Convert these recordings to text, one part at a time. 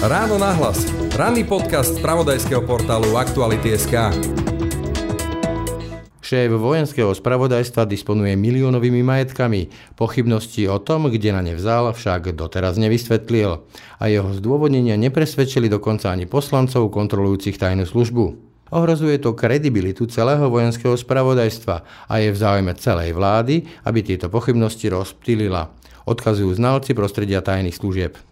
Ráno nahlas. Ranný podcast z pravodajského portálu Aktuality.sk. Šéf vojenského spravodajstva disponuje miliónovými majetkami. Pochybnosti o tom, kde na ne vzal, však doteraz nevysvetlil. A jeho zdôvodnenia nepresvedčili dokonca ani poslancov kontrolujúcich tajnú službu. Ohrozuje to kredibilitu celého vojenského spravodajstva a je v záujme celej vlády, aby tieto pochybnosti rozptýlila. Odkazujú znalci prostredia tajných služieb.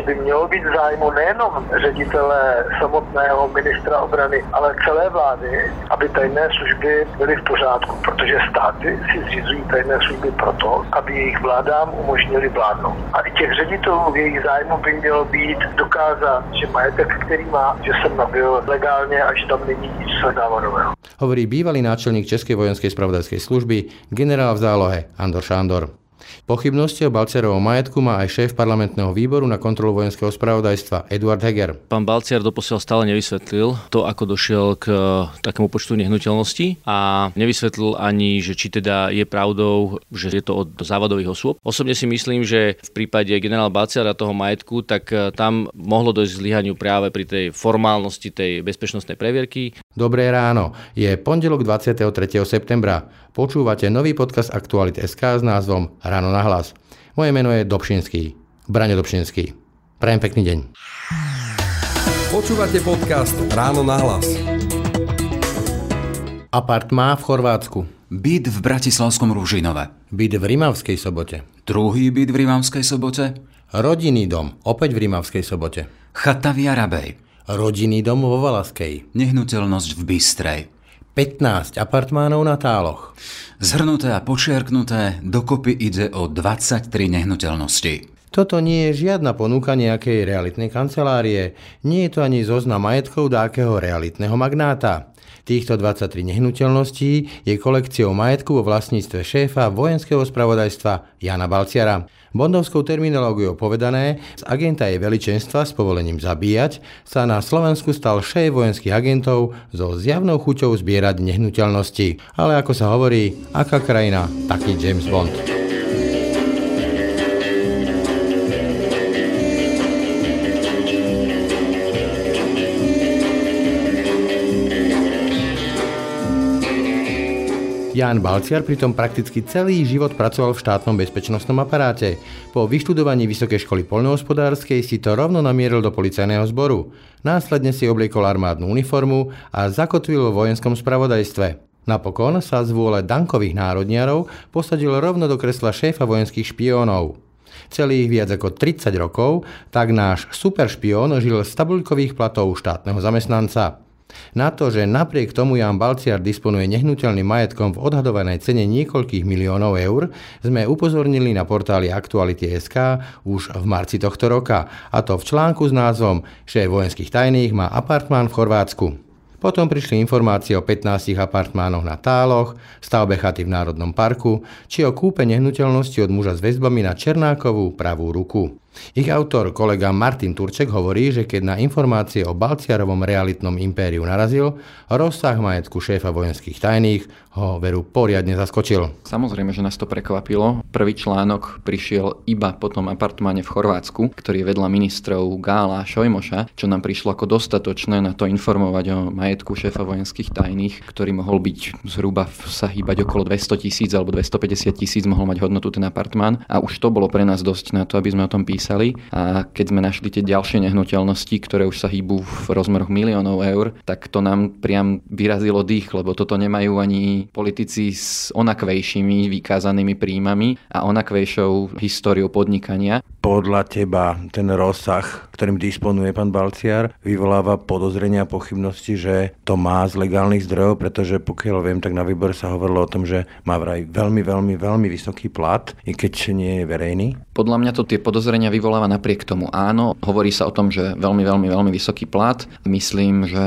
Že by mělo být v zájmu nejenom ředitele samotného ministra obrany, ale celé vlády, aby tajné služby byly v pořádku, protože státy si zřizují tajné služby proto, aby jejich vládám umožnili vládnout. A i těch ředitelů v jejich zájmu by mělo být dokázat, že majetek, který má, že jsem nabil legálně a že tam není nic závodového. Hovorí bývalý náčelník Českej vojenskej spravodajskej služby, generál v zálohe Andor Šándor. Pochybnosti o Balcerovom majetku má aj šéf parlamentného výboru na kontrolu vojenského spravodajstva Eduard Heger. Pán Balciar doposiaľ stále nevysvetlil to, ako došiel k e, takému počtu nehnuteľností a nevysvetlil ani, že či teda je pravdou, že je to od závadových osôb. Osobne si myslím, že v prípade generála Balciara toho majetku, tak e, tam mohlo dojsť k zlyhaniu práve pri tej formálnosti tej bezpečnostnej previerky. Dobré ráno. Je pondelok 23. septembra. Počúvate nový podcast Aktualit.sk s názvom Ráno na hlas. Moje meno je Dobšinský. Braňo Dobšinský. Prajem pekný deň. Počúvate podcast Ráno na hlas. Apartmá v Chorvátsku. Byt v Bratislavskom Ružinove. Byt v Rimavskej sobote. Druhý byt v Rimavskej sobote. Rodinný dom, opäť v Rimavskej sobote. Chata v Jarabej. Rodinný dom vo Valaskej. Nehnuteľnosť v Bystrej. 15 apartmánov na táloch. Zhrnuté a počiarknuté, dokopy ide o 23 nehnuteľností. Toto nie je žiadna ponuka nejakej realitnej kancelárie, nie je to ani zoznam majetkov dákeho realitného magnáta. Týchto 23 nehnuteľností je kolekciou majetku vo vlastníctve šéfa vojenského spravodajstva Jana Balciara. Bondovskou terminológiou povedané, z agenta je veličenstva s povolením zabíjať sa na Slovensku stal šéf vojenských agentov so zjavnou chuťou zbierať nehnuteľnosti. Ale ako sa hovorí, aká krajina, taký James Bond. Jan Balciar pritom prakticky celý život pracoval v štátnom bezpečnostnom aparáte. Po vyštudovaní Vysokej školy poľnohospodárskej si to rovno namieril do policajného zboru. Následne si obliekol armádnu uniformu a zakotvil vo vojenskom spravodajstve. Napokon sa z vôle dankových národniarov posadil rovno do kresla šéfa vojenských špiónov. Celých viac ako 30 rokov tak náš superšpión žil z tabulkových platov štátneho zamestnanca. Na to, že napriek tomu Jan Balciar disponuje nehnuteľným majetkom v odhadovanej cene niekoľkých miliónov eur, sme upozornili na portáli Aktuality.sk už v marci tohto roka, a to v článku s názvom Šéf vojenských tajných má apartmán v Chorvátsku. Potom prišli informácie o 15 apartmánoch na Táloch, stavbe chaty v Národnom parku, či o kúpe nehnuteľnosti od muža s väzbami na Černákovú pravú ruku. Ich autor, kolega Martin Turček, hovorí, že keď na informácie o Balciarovom realitnom impériu narazil, rozsah majetku šéfa vojenských tajných ho veru poriadne zaskočil. Samozrejme, že nás to prekvapilo. Prvý článok prišiel iba po tom apartmáne v Chorvátsku, ktorý je vedľa ministrov Gála a Šojmoša, čo nám prišlo ako dostatočné na to informovať o majetku šéfa vojenských tajných, ktorý mohol byť zhruba sa hýbať okolo 200 tisíc alebo 250 tisíc, mohol mať hodnotu ten apartmán. A už to bolo pre nás dosť na to, aby sme o tom písali. A keď sme našli tie ďalšie nehnuteľnosti, ktoré už sa hýbu v rozmeroch miliónov eur, tak to nám priam vyrazilo dých, lebo toto nemajú ani politici s onakvejšími vykázanými príjmami a onakvejšou históriou podnikania. Podľa teba ten rozsah, ktorým disponuje pán Balciar, vyvoláva podozrenia a pochybnosti, že to má z legálnych zdrojov, pretože pokiaľ viem, tak na výbore sa hovorilo o tom, že má vraj veľmi, veľmi, veľmi vysoký plat, i keď nie je verejný. Podľa mňa to tie podozrenia vyvoláva napriek tomu. Áno, hovorí sa o tom, že veľmi, veľmi, veľmi vysoký plat. Myslím, že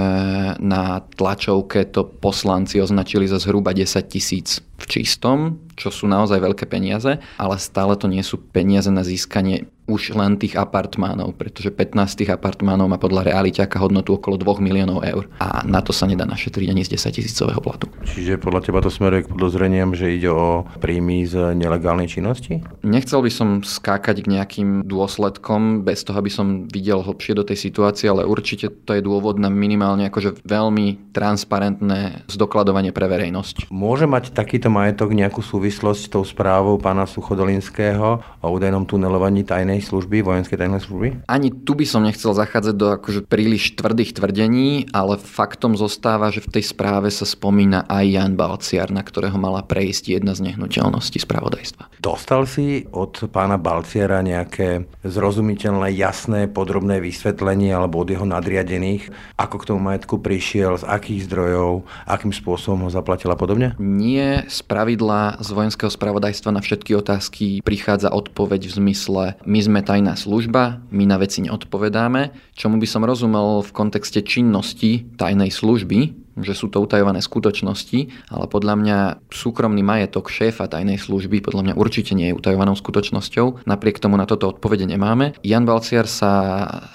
na tlačovke to poslanci označili za zhruba zhruba 10 tisíc v čistom, čo sú naozaj veľké peniaze, ale stále to nie sú peniaze na získanie už len tých apartmánov, pretože 15 tých apartmánov má podľa realiťaka hodnotu okolo 2 miliónov eur a na to sa nedá našetriť ani z 10 tisícového platu. Čiže podľa teba to smeruje k podozreniam, že ide o príjmy z nelegálnej činnosti? Nechcel by som skákať k nejakým dôsledkom bez toho, aby som videl hlbšie do tej situácie, ale určite to je dôvod na minimálne akože veľmi transparentné zdokladovanie pre verejnosť. Môže mať takýto majetok nejakú súvislosť s tou správou pána Suchodolinského o údajnom tunelovaní tajnej služby, vojenskej tajnej služby? Ani tu by som nechcel zachádzať do akože príliš tvrdých tvrdení, ale faktom zostáva, že v tej správe sa spomína aj Jan Balciar, na ktorého mala prejsť jedna z nehnuteľností spravodajstva. Dostal si od pána Balciara nejaké zrozumiteľné, jasné, podrobné vysvetlenie alebo od jeho nadriadených, ako k tomu majetku prišiel, z akých zdrojov, akým spôsobom ho zaplatil a podobne? Nie, z pravidla z vojenského spravodajstva na všetky otázky prichádza odpoveď v zmysle my sme tajná služba, my na veci neodpovedáme, čomu by som rozumel v kontexte činnosti tajnej služby, že sú to utajované skutočnosti, ale podľa mňa súkromný majetok šéfa tajnej služby podľa mňa určite nie je utajovanou skutočnosťou. Napriek tomu na toto odpovede nemáme. Jan Balciar sa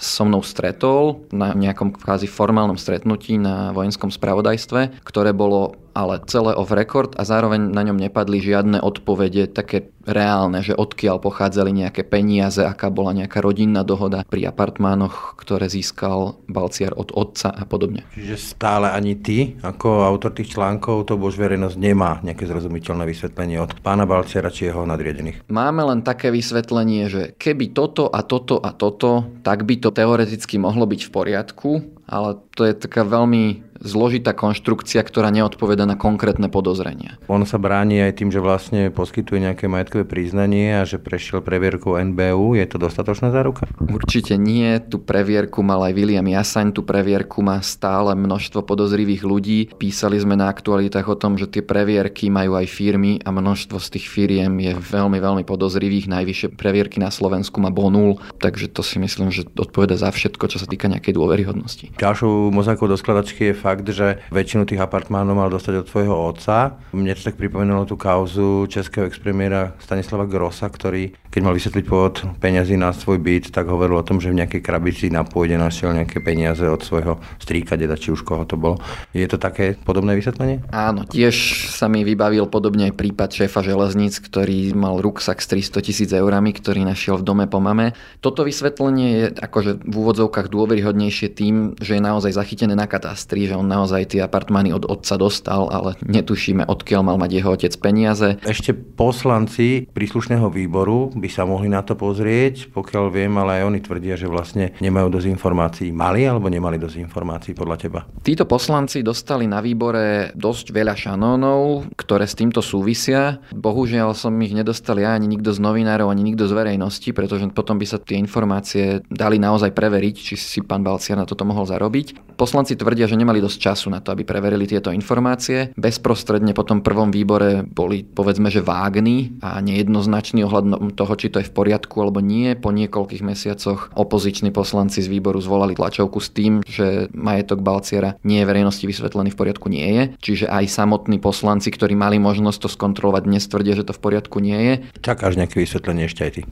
so mnou stretol na nejakom kvázi formálnom stretnutí na vojenskom spravodajstve, ktoré bolo ale celé off record a zároveň na ňom nepadli žiadne odpovede také reálne, že odkiaľ pochádzali nejaké peniaze, aká bola nejaká rodinná dohoda pri apartmánoch, ktoré získal Balciar od otca a podobne. Čiže stále ani ty, ako autor tých článkov, to bož verejnosť nemá nejaké zrozumiteľné vysvetlenie od pána Balciara či jeho nadriadených. Máme len také vysvetlenie, že keby toto a toto a toto, tak by to teoreticky mohlo byť v poriadku, ale to je taká veľmi zložitá konštrukcia, ktorá neodpoveda na konkrétne podozrenia. On sa bráni aj tým, že vlastne poskytuje nejaké majetkové priznanie a že prešiel previerku NBU. Je to dostatočná záruka? Určite nie. Tu previerku mal aj William Jasaň, tu previerku má stále množstvo podozrivých ľudí. Písali sme na aktualitách o tom, že tie previerky majú aj firmy a množstvo z tých firiem je veľmi, veľmi podozrivých. Najvyššie previerky na Slovensku má Bonul, takže to si myslím, že odpoveda za všetko, čo sa týka nejakej dôveryhodnosti. Ďalšou mozaikou do skladačky je fakt, že väčšinu tých apartmánov mal dostať od svojho otca. Mne to tak pripomenulo tú kauzu českého expremiéra Stanislava Grossa, ktorý, keď mal vysvetliť pôvod peňazí na svoj byt, tak hovoril o tom, že v nejakej krabici na pôde našiel nejaké peniaze od svojho strýka, deda, či už koho to bolo. Je to také podobné vysvetlenie? Áno, tiež sa mi vybavil podobne aj prípad šéfa železníc, ktorý mal ruksak s 300 tisíc eurami, ktorý našiel v dome po mame. Toto vysvetlenie je akože v úvodzovkách dôveryhodnejšie tým, že je naozaj zachytené na katastri, že on naozaj tie apartmány od otca dostal, ale netušíme, odkiaľ mal mať jeho otec peniaze. Ešte poslanci príslušného výboru by sa mohli na to pozrieť, pokiaľ viem, ale aj oni tvrdia, že vlastne nemajú dosť informácií. Mali alebo nemali dosť informácií podľa teba? Títo poslanci dostali na výbore dosť veľa šanónov, ktoré s týmto súvisia. Bohužiaľ som ich nedostali ani nikto z novinárov, ani nikto z verejnosti, pretože potom by sa tie informácie dali naozaj preveriť, či si pán Balcia na toto mohol zarobiť. Poslanci tvrdia, že nemali dosť času na to, aby preverili tieto informácie. Bezprostredne po tom prvom výbore boli povedzme, že vágní a nejednoznační ohľadom toho, či to je v poriadku alebo nie. Po niekoľkých mesiacoch opoziční poslanci z výboru zvolali tlačovku s tým, že majetok Balciera nie je verejnosti vysvetlený v poriadku nie je. Čiže aj samotní poslanci, ktorí mali možnosť to skontrolovať, dnes tvrdia, že to v poriadku nie je. Čakáš nejaké vysvetlenie ešte aj ty?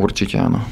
Určite áno.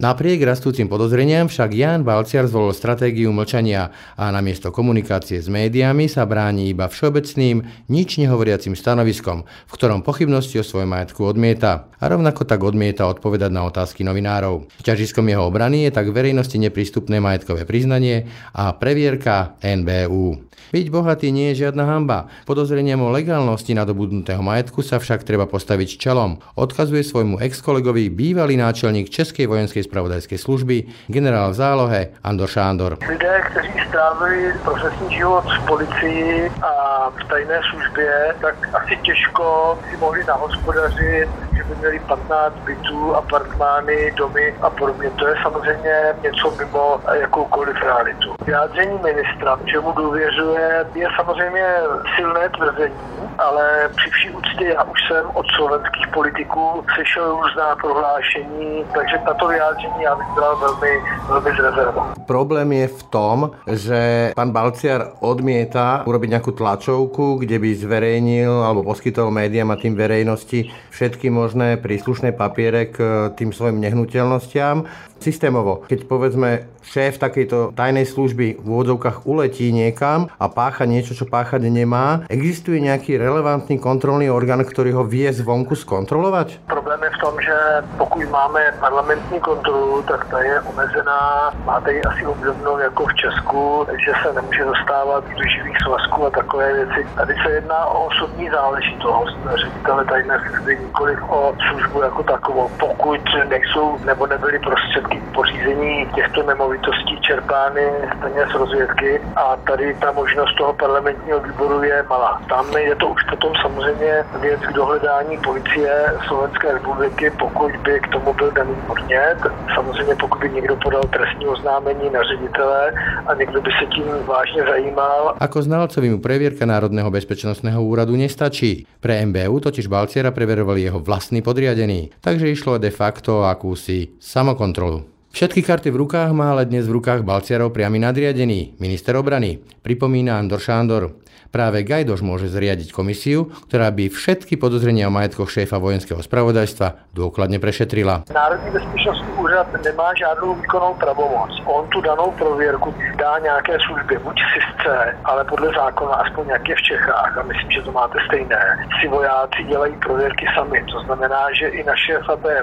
Napriek rastúcim podozreniam však Jan Balciar zvolil stratégiu mlčania a namiesto komunikácie s médiami sa bráni iba všeobecným, nič nehovoriacim stanoviskom, v ktorom pochybnosti o svojom majetku odmieta. A rovnako tak odmieta odpovedať na otázky novinárov. Ťažiskom jeho obrany je tak verejnosti neprístupné majetkové priznanie a previerka NBU. Byť bohatý nie je žiadna hamba. Podozreniam o legálnosti nadobudnutého majetku sa však treba postaviť čelom. Odkazuje svojmu ex-kolegovi bývalý náčelník Českej vojenskej spravodajskej služby, generál v zálohe Andor Šándor. Lidé, kteří strávili profesní život v policii a v tajné službě, tak asi těžko si mohli nahospodařit by měli 15 bytů, apartmány, domy a podobně. To je samozřejmě něco mimo jakoukoliv realitu. Vyjádření ministra, že mu je samozřejmě silné tvrzení, ale při vší úctě já už jsem od slovenských politiků slyšel různá prohlášení, takže tato vyjádření já bych bral velmi, velmi. Problém je v tom, že pán Balciar odmieta urobiť nejakú tlačovku, kde by zverejnil alebo poskytol médiám a tým verejnosti všetky možné príslušné papiere k tým svojim nehnuteľnostiam. Systémovo, keď povedzme šéf takejto tajnej služby v úvodzovkách uletí niekam a pácha niečo, čo páchať nemá, existuje nejaký relevantný kontrolný orgán, ktorý ho vie zvonku skontrolovať? Problém je v tom, že pokud máme parlamentní kontrolu, tak ta je omezená. Máte ji asi obdobnou jako v Česku, že se nemůže dostávat do živých svazků a takové věci. Tady se jedná o osobní záležitost ředitele tajné služby, nikoliv o službu jako takovou. Pokud nejsou nebo nebyly prostředky pořízení těchto nemovitostí čerpány z peněz rozvědky a tady ta možnost toho parlamentního výboru je malá. Tam je to už potom samozřejmě věc k dohledání policie Slovenské republiky, pokud by k tomu byl daný podnět. Samozřejmě pokud by někdo podal trestní oznámení na ředitele a někdo by se tím vážně zajímal. Ako znalcovi mu previerka Národného bezpečnostného úradu nestačí. Pre MBU totiž Balciera preverovali jeho vlastní podriadení, takže išlo de facto akúsi samokontrolu. Všetky karty v rukách má ale dnes v rukách Balciarov priamy nadriadený, minister obrany, pripomína Andor Šándor. Práve Gajdoš môže zriadiť komisiu, ktorá by všetky podozrenia o majetkoch šéfa vojenského spravodajstva dôkladne prešetrila. Národní bezpečnostní úřad nemá žádnou výkonnou pravomoc. On tu danou prověrku dá nějaké službě, buď SISce, ale podle zákona, aspoň jak je v Čechách, a myslím, že to máte stejné, si vojáci dělají prověrky sami. To znamená, že i na šéfa té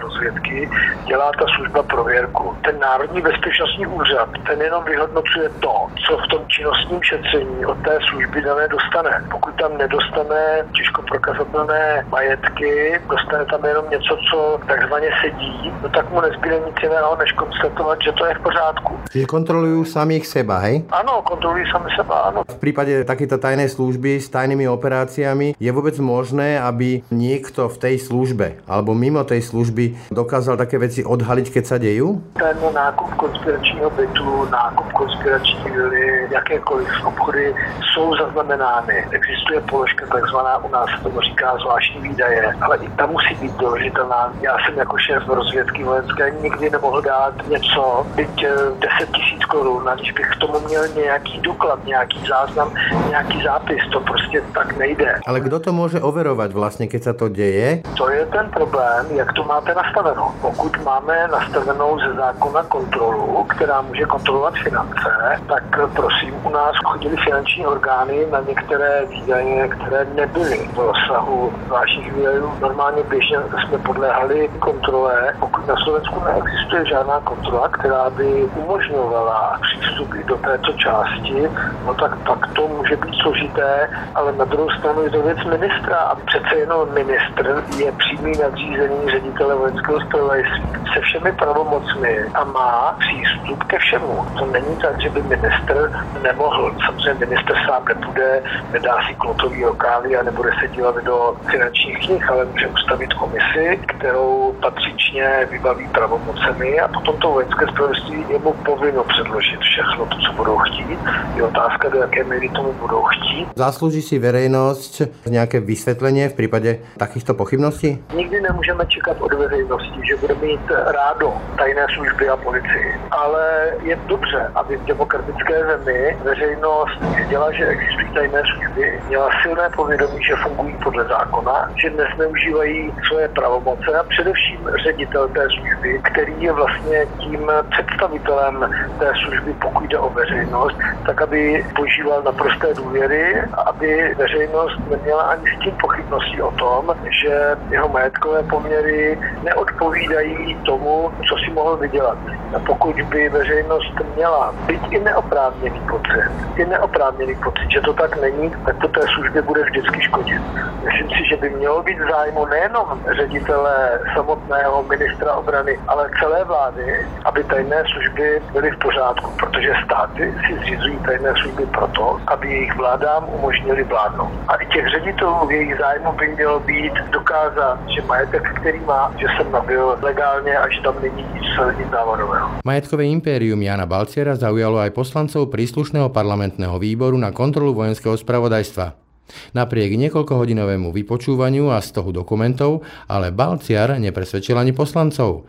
dělá ta služba prověrku. Ten Národní bezpečnostní úřad, ten jenom vyhodnocuje to, co v tom činnostním šetření od té služby dané dostane. Pokud tam nedostane těžko prokazatelné majetky, dostane tam jenom něco, co takzvaně sedí, no tak mu nezbyde nic jiného, než konstatovat, že to je v pořádku. Čiže kontrolujú samých seba, hej? Ano, kontrolují sami seba, ano. V prípade takéto tajnej služby s tajnými operáciami je vôbec možné, aby niekto v tej službe alebo mimo tej služby dokázal také veci odhaliť, keď sa dejú? Ten nákup konspiračního bytu, nákup konspirační vily, jakékoliv obchody jsou zaznamenány. Existuje položka takzvaná, u nás se tomu říká zvláštní výdaje, ale i ta musí být doložitelná. Já jsem jako šéf rozvědky vojenské nikdy nemohl dát něco, byť eh, 10 tisíc korun, aniž bych k tomu měl nějaký doklad, nějaký záznam, nějaký zápis. To prostě tak nejde. Ale kto to môže overovať vlastne, keď sa to deje? To je ten problém, jak to máte nastaveno. Pokud máme nastavenou ze zákona kontrolu, která může kontrolovat finance, tak prosím, u nás chodili finanční orgány na některé výdaje, které nebyly v rozsahu zvláštních výdajů. Normálně běžně jsme podléhali kontrole. Pokud na Slovensku neexistuje žádná kontrola, která by umožňovala přístup do této části, no tak pak to může být složité, ale na druhou stranu je to věc ministra a přece jenom ministr je přímý nadřízený ředitele vojenského zpravodajství se všemi pravomocmi a má přístup ke všemu. To není tak, že by ministr nemohl. Samozřejmě ministr sám nepůjde, nedá si klotový rokávy a nebude se dívat do finančních knih, ale může ustavit komisi, kterou patřičně vybaví pravomocemi a potom to vojenské zpravodajství je mu povinno předložit všechno to, co budou chtít. Je otázka, do jaké míry tomu budou chtít. Zaslúži si verejnosť nejaké vysvetlenie v prípade takýchto pochybností? Nikdy nemůžeme čekat od veřejnosti, že bude mít rádo tajné služby a policii. Ale je dobře, aby v demokratické zemi veřejnost věděla, že existují tajné služby, měla silné povědomí, že fungují podle zákona, že nezneužívají svoje pravomoce a především ředitel té služby, který je vlastně tím představitelem té služby, pokud jde o veřejnost, tak aby požíval naprosté důvěry aby veřejnost neměla ani s tím pochybností o tom, že jeho majetkové poměry neodpovídají tomu, co si mohl vydělat. A pokud by veřejnost měla být i neoprávněný pocit, i neoprávněný pocit, že to tak není, tak to té službě bude vždycky škodit. Myslím si, že by mělo být zájmu nejenom ředitele samotného ministra obrany, ale celé vlády, aby tajné služby byly v pořádku, protože státy si zřizují tajné služby proto, aby jejich vládám umožnili vládnout. A i těch ředitelů v jejich zájmu by mělo být dokázat, že majetek, který má, že se nabil legálně a že tam není nic, nic závadového. Majetkové impérium Jana Balciera zaujalo aj poslancov príslušného parlamentného výboru na kontrolu vojenského spravodajstva. Napriek niekoľkohodinovému vypočúvaniu a z toho dokumentov, ale Balciar nepresvedčil ani poslancov.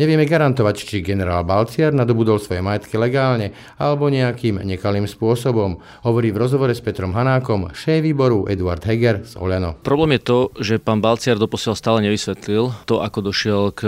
Nevieme garantovať, či generál Balciar nadobudol svoje majetky legálne alebo nejakým nekalým spôsobom, hovorí v rozhovore s Petrom Hanákom šéf výboru Eduard Heger z Oľano. Problém je to, že pán Balciar doposiaľ stále nevysvetlil to, ako došiel k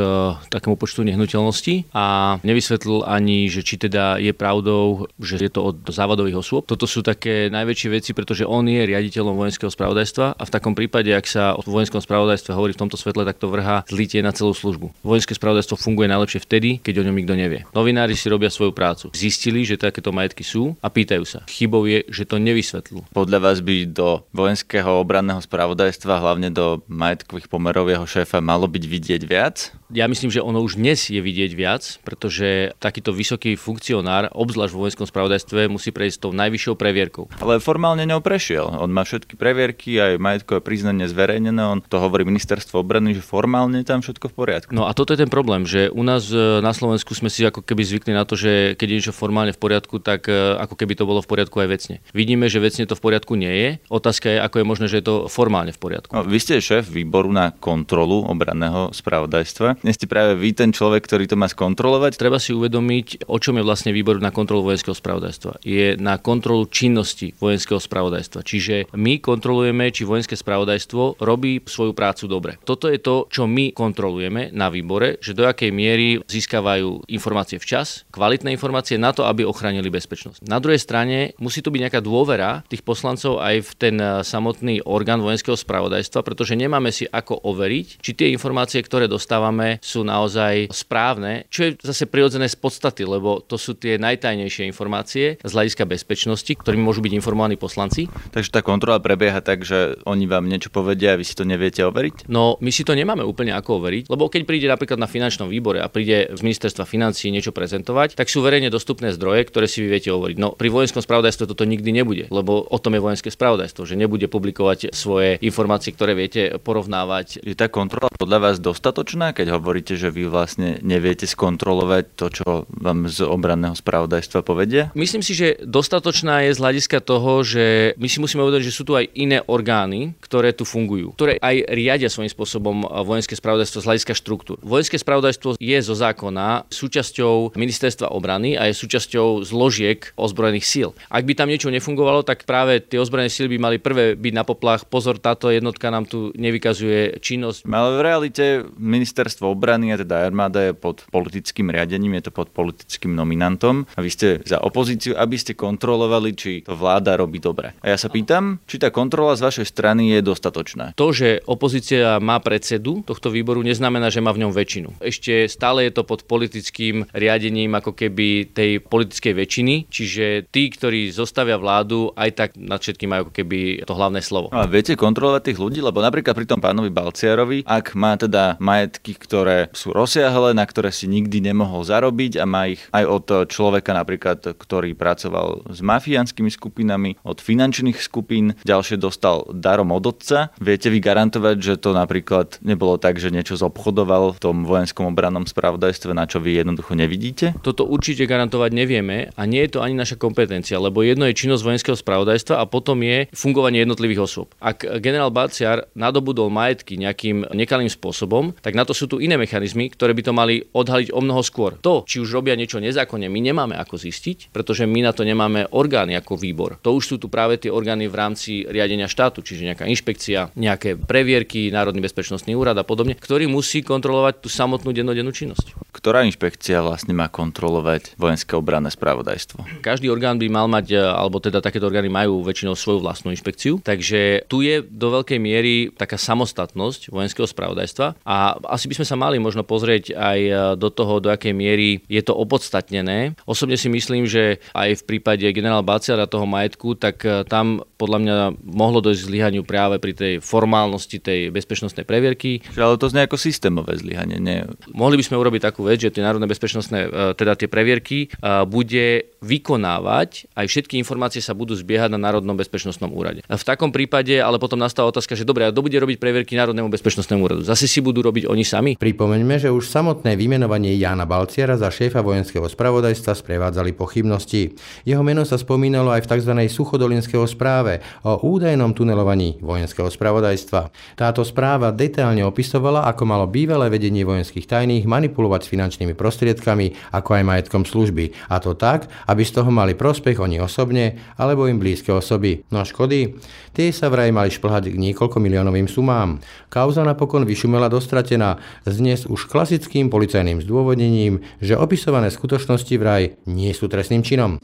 takému počtu nehnuteľností a nevysvetlil ani, že či teda je pravdou, že je to od závadových osôb. Toto sú také najväčšie veci, pretože on je riaditeľom vojenského spravodajstva a v takom prípade, ak sa o vojenskom spravodajstve hovorí v tomto svetle, tak to vrhá zlitie na celú službu. Vojenské spravodajstvo funguje najlepšie vtedy, keď o ňom nikto nevie. Novinári si robia svoju prácu. Zistili, že takéto majetky sú a pýtajú sa. Chybou je, že to nevysvetlil. Podľa vás by do vojenského obranného spravodajstva, hlavne do majetkových pomerov jeho šéfa, malo byť vidieť viac? Ja myslím, že ono už dnes je vidieť viac, pretože takýto vysoký funkcionár, obzvlášť vo vojenskom spravodajstve, musí prejsť tou najvyššou previerkou. Ale formálne ňou prešiel. On má všetky previerky, aj majetkové priznanie zverejnené. On to hovorí ministerstvo obrany, že formálne tam všetko v poriadku. No a toto je ten problém, že u nás e, na Slovensku sme si ako keby zvykli na to, že keď je niečo formálne v poriadku, tak e, ako keby to bolo v poriadku aj vecne. Vidíme, že vecne to v poriadku nie je. Otázka je, ako je možné, že je to formálne v poriadku. No, vy ste šéf výboru na kontrolu obranného spravodajstva. Nie ste práve vy ten človek, ktorý to má skontrolovať? Treba si uvedomiť, o čom je vlastne výbor na kontrolu vojenského spravodajstva. Je na kontrolu činnosti vojenského spravodajstva. Čiže my kontrolujeme, či vojenské spravodajstvo robí svoju prácu dobre. Toto je to, čo my kontrolujeme na výbore, že do akej miery získavajú informácie včas, kvalitné informácie na to, aby ochránili bezpečnosť. Na druhej strane musí tu byť nejaká dôvera tých poslancov aj v ten eh, samotný orgán vojenského spravodajstva, pretože nemáme si ako overiť, či tie informácie, ktoré dostávame, sú naozaj správne, čo je zase prirodzené z podstaty, lebo to sú tie najtajnejšie informácie z hľadiska bezpečnosti, ktorými môžu byť informovaní poslanci. Takže tá kontrola prebieha tak, že oni vám niečo povedia a vy si to neviete overiť? No, my si to nemáme úplne ako overiť, lebo keď príde napríklad na finančnom výbore a príde z ministerstva financí niečo prezentovať, tak sú verejne dostupné zdroje, ktoré si vy viete hovoriť. No pri vojenskom spravodajstve toto nikdy nebude, lebo o tom je vojenské spravodajstvo, že nebude publikovať svoje informácie, ktoré viete porovnávať. Je tá kontrola podľa vás dostatočná, keď hovoríte, že vy vlastne neviete skontrolovať to, čo vám z obranného spravodajstva povedia? Myslím si, že dostatočná je z hľadiska toho, že my si musíme uvedomiť, že sú tu aj iné orgány, ktoré tu fungujú, ktoré aj riadia svojím spôsobom vojenské spravodajstvo z hľadiska štruktúr. Vojenské spravodajstvo je zo zákona súčasťou ministerstva obrany a je súčasťou zložiek ozbrojených síl. Ak by tam niečo nefungovalo, tak práve tie ozbrojené síly by mali prvé byť na poplach. Pozor, táto jednotka nám tu nevykazuje činnosť. Ale v realite ministerstvo obrany a teda armáda je pod politickým riadením, je to pod politickým nominantom a vy ste za opozíciu, aby ste kontrolovali, či to vláda robí dobre. A ja sa pýtam, či tá kontrola z vašej strany je dostatočná. To, že opozícia má predsedu tohto výboru, neznamená, že má v ňom väčšinu. Ešte stále je to pod politickým riadením ako keby tej politickej väčšiny, čiže tí, ktorí zostavia vládu, aj tak nad všetkým majú ako keby to hlavné slovo. A viete kontrolovať tých ľudí? Lebo napríklad pri tom pánovi Balciarovi, ak má teda majetky, ktoré sú rozsiahle, na ktoré si nikdy nemohol zarobiť a má ich aj od človeka napríklad, ktorý pracoval s mafiánskymi skupinami, od finančných skupín, ďalšie dostal darom od otca. Viete vy garantovať, že to napríklad nebolo tak, že niečo zobchodoval v tom vojenskom obranom verejnom spravodajstve, na čo vy jednoducho nevidíte? Toto určite garantovať nevieme a nie je to ani naša kompetencia, lebo jedno je činnosť vojenského spravodajstva a potom je fungovanie jednotlivých osôb. Ak generál Baciar nadobudol majetky nejakým nekalým spôsobom, tak na to sú tu iné mechanizmy, ktoré by to mali odhaliť o mnoho skôr. To, či už robia niečo nezákonne, my nemáme ako zistiť, pretože my na to nemáme orgány ako výbor. To už sú tu práve tie orgány v rámci rámci riadenia štátu, čiže nejaká inšpekcia, nejaké previerky, Národný bezpečnostný úrad a podobne, ktorý musí kontrolovať tú samotnú dennodennú činnosť. Ktorá inšpekcia vlastne má kontrolovať vojenské obranné spravodajstvo? Každý orgán by mal mať, alebo teda takéto orgány majú väčšinou svoju vlastnú inšpekciu, takže tu je do veľkej miery taká samostatnosť vojenského spravodajstva a asi by sme sa mali možno pozrieť aj do toho, do akej miery je to opodstatnené. Osobne si myslím, že aj v prípade generála Baciara toho majetku, tak e, tam podľa mňa mohlo dojsť k zlyhaniu práve pri tej formálnosti tej bezpečnostnej previerky. Ale to znie ako systémové zlyhanie, nie? Mohli by sme urobiť takú vec, že tie národné bezpečnostné, e, teda tie previerky, e, bude vykonávať, aj všetky informácie sa budú zbiehať na Národnom bezpečnostnom úrade. V takom prípade ale potom nastáva otázka, že dobre, a kto bude robiť previerky Národnému bezpečnostnému úradu? Zase si budú robiť oni sami? Pripomeňme, že už samotné vymenovanie Jana Balciara za šéfa vojenského spravodajstva sprevádzali pochybnosti. Jeho meno sa spomínalo aj v tzv. suchodolinského správe o údajnom tunelovaní vojenského spravodajstva. Táto správa detailne opisovala, ako malo bývalé vedenie vojenských tajných manipulovať s finančnými prostriedkami, ako aj majetkom služby. A to tak, aby z toho mali prospech oni osobne alebo im blízke osoby. No a škody? Tie sa vraj mali šplhať k niekoľko miliónovým sumám. Kauza napokon vyšumela dostratená dnes už klasickým policajným zdôvodnením, že opisované skutočnosti vraj nie sú trestným činom.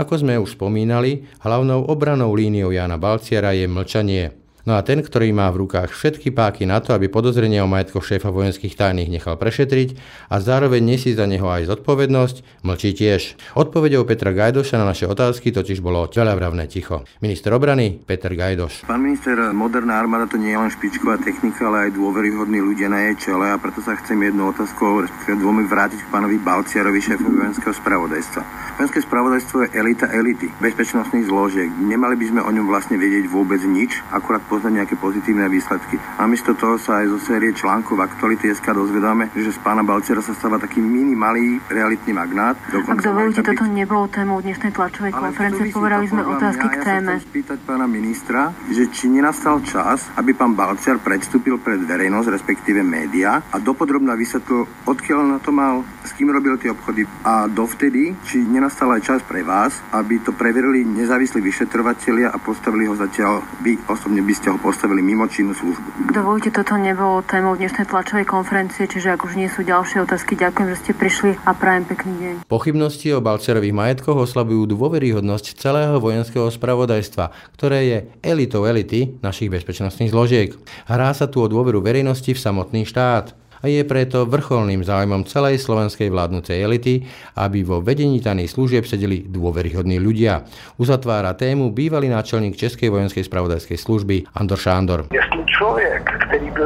Ako sme už spomínali, hlavnou obranou líniou Jana Balciara je mlčanie. No a ten, ktorý má v rukách všetky páky na to, aby podozrenie o majetkoch šéfa vojenských tajných nechal prešetriť a zároveň nesí za neho aj zodpovednosť, mlčí tiež. Odpovedou Petra Gajdoša na naše otázky totiž bolo veľavravné ticho. Minister obrany Peter Gajdoš. Pán minister, moderná armáda to nie je len špičková technika, ale aj dôveryhodní ľudia na jej čele a preto sa chcem jednu otázku, respektíve dvomi vrátiť k pánovi Balciarovi, šéfovi vojenského spravodajstva. Vojenské spravodajstvo je elita elity bezpečnostných zložiek. Nemali by sme o ňom vlastne vedieť vôbec nič, akurát poznať nejaké pozitívne výsledky. Namiesto toho sa aj zo série článkov v Aktuality SK dozvedáme, že z pána Balcera sa stáva taký mini malý realitný magnát. Ak dovolíte, toto nebolo témou dnešnej tlačovej konferencie, povedali sme otázky k téme. Ja sa spýtať pána ministra, že či nenastal čas, aby pán Balcer predstúpil pred verejnosť, respektíve média a dopodrobne vysvetlil, odkiaľ na to mal, s kým robil tie obchody a dovtedy, či nenastal aj čas pre vás, aby to preverili nezávislí vyšetrovatelia a postavili ho zatiaľ vy osobne by ste ho postavili mimo činnú službu. Dovolite, toto nebolo témou dnešnej tlačovej konferencie, čiže ak už nie sú ďalšie otázky, ďakujem, že ste prišli a prajem pekný deň. Pochybnosti o Balcerových majetkoch oslabujú dôveryhodnosť celého vojenského spravodajstva, ktoré je elitou elity našich bezpečnostných zložiek. Hrá sa tu o dôveru verejnosti v samotný štát a je preto vrcholným záujmom celej slovenskej vládnucej elity, aby vo vedení daných služieb sedeli dôveryhodní ľudia. Uzatvára tému bývalý náčelník Českej vojenskej spravodajskej služby Andor Šándor. Jestli člověk,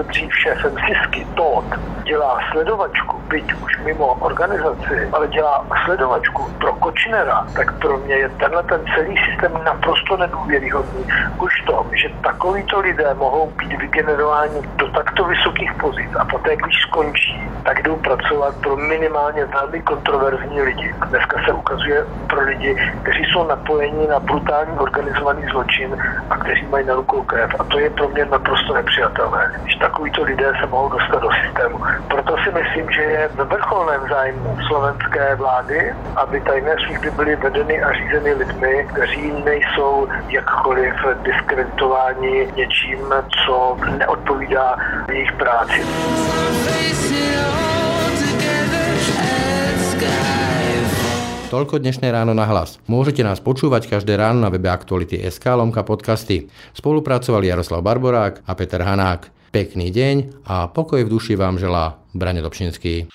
dřív šéfem SISky, TOT, dělá sledovačku, byť už mimo organizaci, ale dělá sledovačku pro Kočnera, tak pro mě je tenhle ten celý systém naprosto nedůvěryhodný. Už to, že takovýto lidé mohou být vygenerováni do takto vysokých pozic a poté, když skončí, tak jdou pracovat pro minimálně velmi kontroverzní lidi. Dneska se ukazuje pro lidi, kteří jsou napojeni na brutální organizovaný zločin a kteří mají na rukou krev. A to je pro mě naprosto nepřijatelné, když takovýto lidé se mohou dostat do systému. Proto si myslím, že je ve vrcholném zájmu slovenské vlády, aby tajné služby byly vedeny a řízeny lidmi, kteří nejsou jakkoliv diskreditováni něčím, co neodpovídá jejich práci. Toľko dnešné ráno na hlas. Môžete nás počúvať každé ráno na webe Aktuality SK lomka podcasty. Spolupracovali Jaroslav Barborák a Peter Hanák. Pekný deň a pokoj v duši vám želá Brane Dobšinský.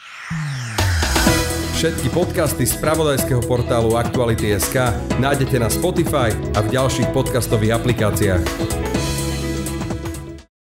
Všetky podcasty z pravodajského portálu Aktuality.sk nájdete na Spotify a v ďalších podcastových aplikáciách.